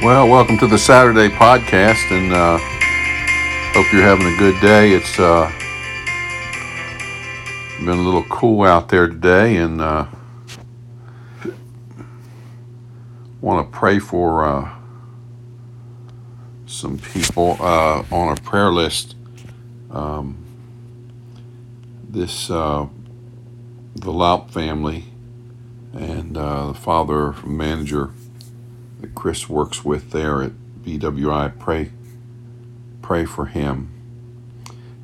Well, welcome to the Saturday podcast, and uh, hope you're having a good day. It's uh, been a little cool out there today, and uh, want to pray for uh, some people uh, on a prayer list. Um, this uh, the Laup family and the father manager that Chris works with there at BWI. Pray, pray for him.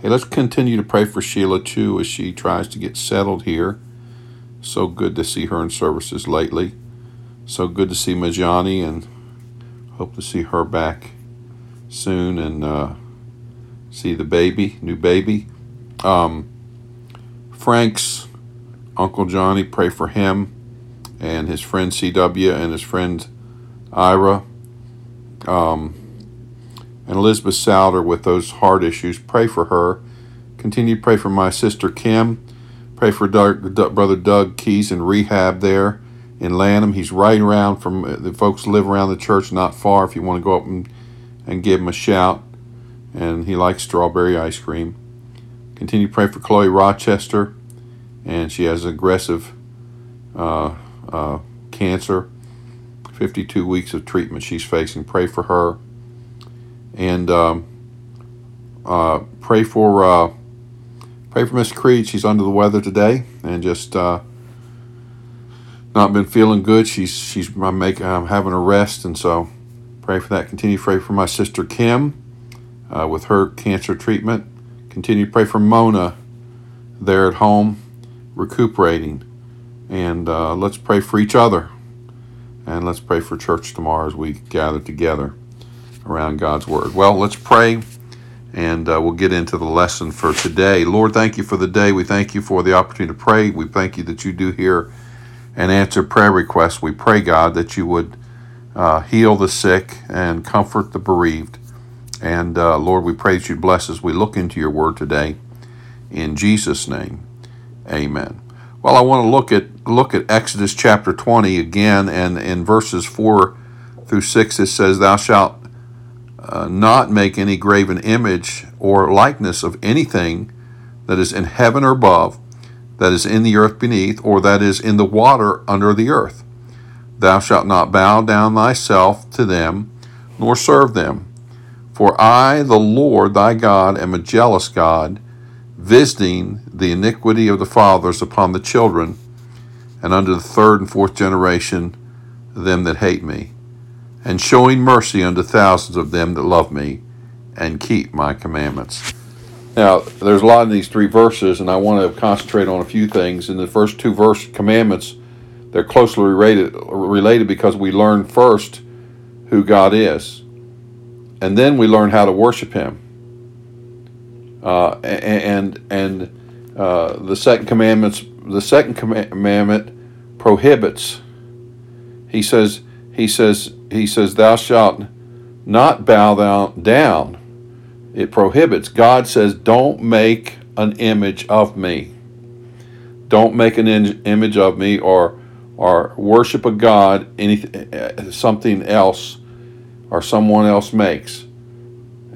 Hey, let's continue to pray for Sheila too as she tries to get settled here. So good to see her in services lately. So good to see Majani and hope to see her back soon and uh, see the baby, new baby. Um, Frank's Uncle Johnny, pray for him and his friend CW and his friend Ira, um, and Elizabeth Souter with those heart issues. Pray for her. Continue to pray for my sister Kim. Pray for Doug, Doug, brother Doug Keys in rehab there in Lanham. He's right around from uh, the folks live around the church, not far. If you want to go up and, and give him a shout, and he likes strawberry ice cream. Continue to pray for Chloe Rochester, and she has aggressive uh, uh, cancer 52 weeks of treatment she's facing. Pray for her. And um, uh, pray for uh, pray for Miss Creed. She's under the weather today and just uh, not been feeling good. She's she's I'm making I'm having a rest, and so pray for that. Continue pray for my sister Kim uh, with her cancer treatment. Continue pray for Mona there at home, recuperating, and uh, let's pray for each other. And let's pray for church tomorrow as we gather together around God's Word. Well, let's pray and uh, we'll get into the lesson for today. Lord, thank you for the day. We thank you for the opportunity to pray. We thank you that you do hear and answer prayer requests. We pray, God, that you would uh, heal the sick and comfort the bereaved. And uh, Lord, we pray that you bless as we look into your word today. In Jesus' name, amen. Well, I want to look at look at Exodus chapter 20 again, and in verses 4 through 6 it says, Thou shalt uh, not make any graven image or likeness of anything that is in heaven or above, that is in the earth beneath, or that is in the water under the earth. Thou shalt not bow down thyself to them, nor serve them. For I, the Lord thy God, am a jealous God, visiting the iniquity of the fathers upon the children and unto the third and fourth generation them that hate me, and showing mercy unto thousands of them that love me and keep my commandments. Now, there's a lot in these three verses, and I want to concentrate on a few things. In the first two verse commandments, they're closely related, related because we learn first who God is, and then we learn how to worship Him. Uh, and and uh, the second commandments, the second commandment prohibits. He says, he says, he says, thou shalt not bow down. down. It prohibits. God says, don't make an image of me. Don't make an image of me or or worship a God, anything, something else, or someone else makes.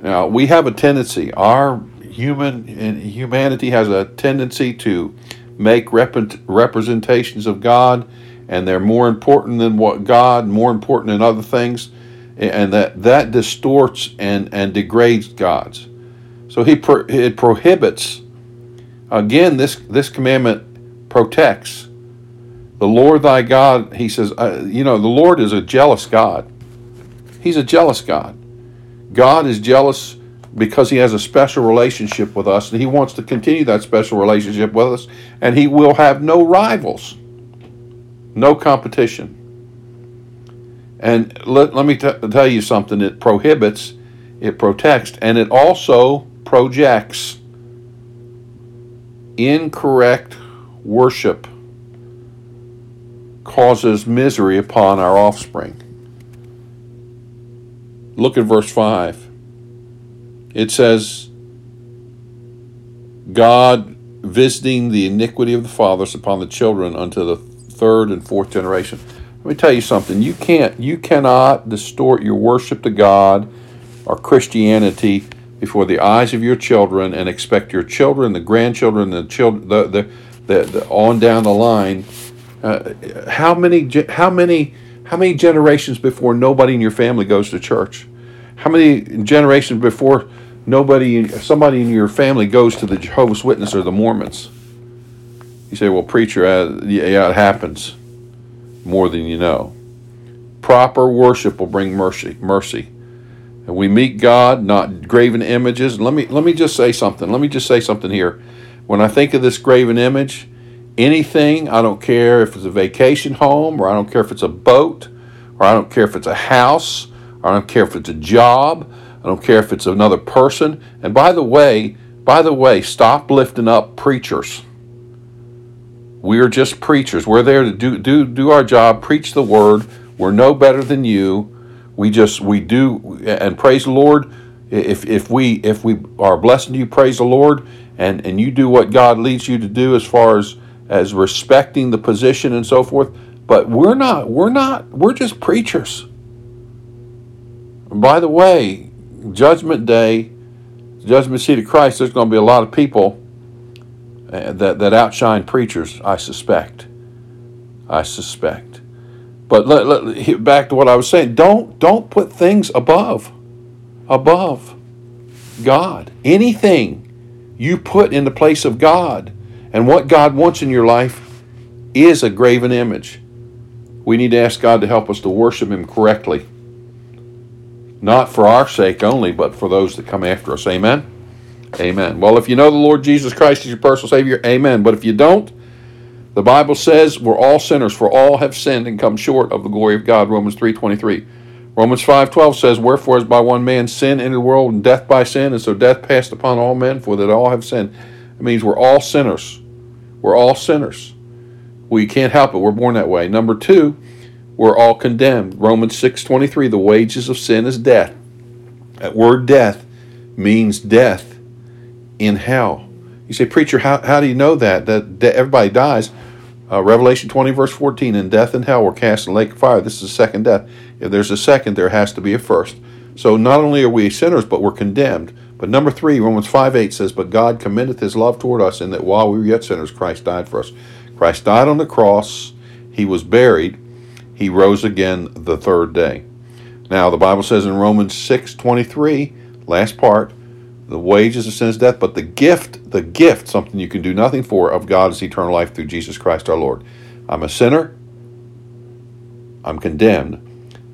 Now we have a tendency. Our human humanity has a tendency to make rep- representations of God, and they're more important than what God, more important than other things, and that that distorts and and degrades God's. So he pro- it prohibits. Again, this this commandment protects the Lord thy God. He says, uh, you know, the Lord is a jealous God. He's a jealous God. God is jealous because he has a special relationship with us and he wants to continue that special relationship with us and he will have no rivals no competition. And let, let me t- tell you something. It prohibits it protects and it also projects incorrect worship causes misery upon our offspring. Look at verse 5 it says, God visiting the iniquity of the fathers upon the children unto the third and fourth generation. Let me tell you something. You can't you cannot distort your worship to God or Christianity before the eyes of your children and expect your children, the grandchildren, the children, the, the, the, the on down the line. Uh, how many how many how many generations before nobody in your family goes to church? How many generations before nobody somebody in your family goes to the Jehovah's Witness or the Mormons? You say, "Well, preacher, uh, yeah, it happens more than you know." Proper worship will bring mercy. Mercy and we meet God, not graven images. Let me let me just say something. Let me just say something here. When I think of this graven image, anything, I don't care if it's a vacation home, or I don't care if it's a boat, or I don't care if it's a house, or I don't care if it's a job, don't care if it's another person. And by the way, by the way, stop lifting up preachers. We are just preachers. We're there to do do do our job, preach the word. We're no better than you we just we do and praise the Lord. If if we if we are blessing you, praise the Lord, and and you do what God leads you to do as far as as respecting the position and so forth. But we're not we're not we're just preachers. by the way, Judgment Day, Judgment Seat of Christ, there's going to be a lot of people uh, that that outshine preachers. I suspect. I suspect. But let, let, back to what I was saying. Don't don't put things above, above God. Anything you put in the place of God and what God wants in your life is a graven image. We need to ask God to help us to worship Him correctly. Not for our sake only, but for those that come after us. Amen. Amen. Well, if you know the Lord Jesus Christ as your personal Savior, amen. But if you don't, the Bible says we're all sinners, for all have sinned and come short of the glory of God. Romans 3.23. Romans 5.12 says, Wherefore is by one man sin entered the world, and death by sin, and so death passed upon all men, for that all have sinned. It means we're all sinners. We're all sinners. We can't help it. We're born that way. Number two, we're all condemned. Romans 6.23, the wages of sin is death. That word death means death in hell. You say, Preacher, how, how do you know that? That, that everybody dies. Uh, Revelation 20, verse 14, and death and hell were cast in the lake of fire. This is the second death. If there's a second, there has to be a first. So not only are we sinners, but we're condemned. But number three, Romans 5, 8 says, But God commendeth his love toward us in that while we were yet sinners, Christ died for us. Christ died on the cross. He was buried. He rose again the third day. Now, the Bible says in Romans 6, 23, last part, the wages of sin is death, but the gift, the gift, something you can do nothing for, of God is eternal life through Jesus Christ our Lord. I'm a sinner. I'm condemned.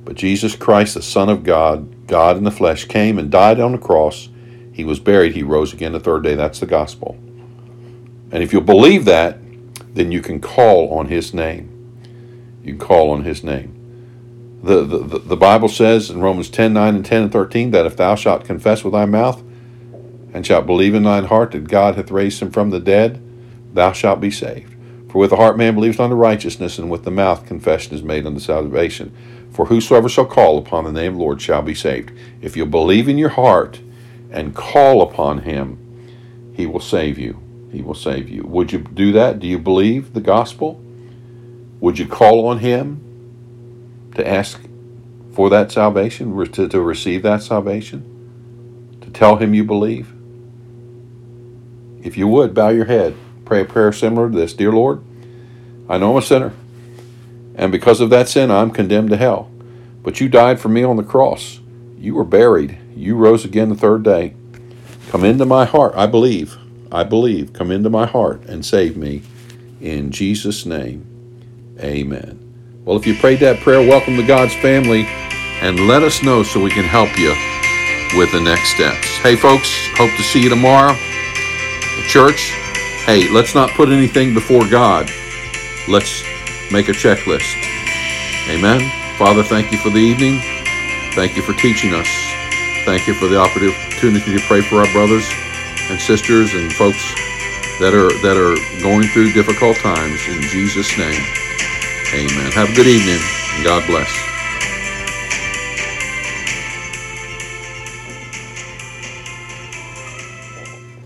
But Jesus Christ, the Son of God, God in the flesh, came and died on the cross. He was buried. He rose again the third day. That's the gospel. And if you believe that, then you can call on His name. You call on His name. The, the, the Bible says in Romans 10 9 and 10 and 13 that if thou shalt confess with thy mouth and shalt believe in thine heart that God hath raised him from the dead, thou shalt be saved. For with the heart man believes unto righteousness, and with the mouth confession is made unto salvation. For whosoever shall call upon the name of the Lord shall be saved. If you believe in your heart and call upon him, he will save you. He will save you. Would you do that? Do you believe the gospel? Would you call on him to ask for that salvation, to, to receive that salvation, to tell him you believe? If you would, bow your head. Pray a prayer similar to this Dear Lord, I know I'm a sinner, and because of that sin, I'm condemned to hell. But you died for me on the cross. You were buried. You rose again the third day. Come into my heart. I believe. I believe. Come into my heart and save me. In Jesus' name, amen. Well, if you prayed that prayer, welcome to God's family and let us know so we can help you with the next steps. Hey, folks, hope to see you tomorrow. Church, hey, let's not put anything before God. Let's make a checklist. Amen. Father, thank you for the evening. Thank you for teaching us. Thank you for the opportunity to pray for our brothers and sisters and folks that are that are going through difficult times in Jesus name. Amen. Have a good evening God bless.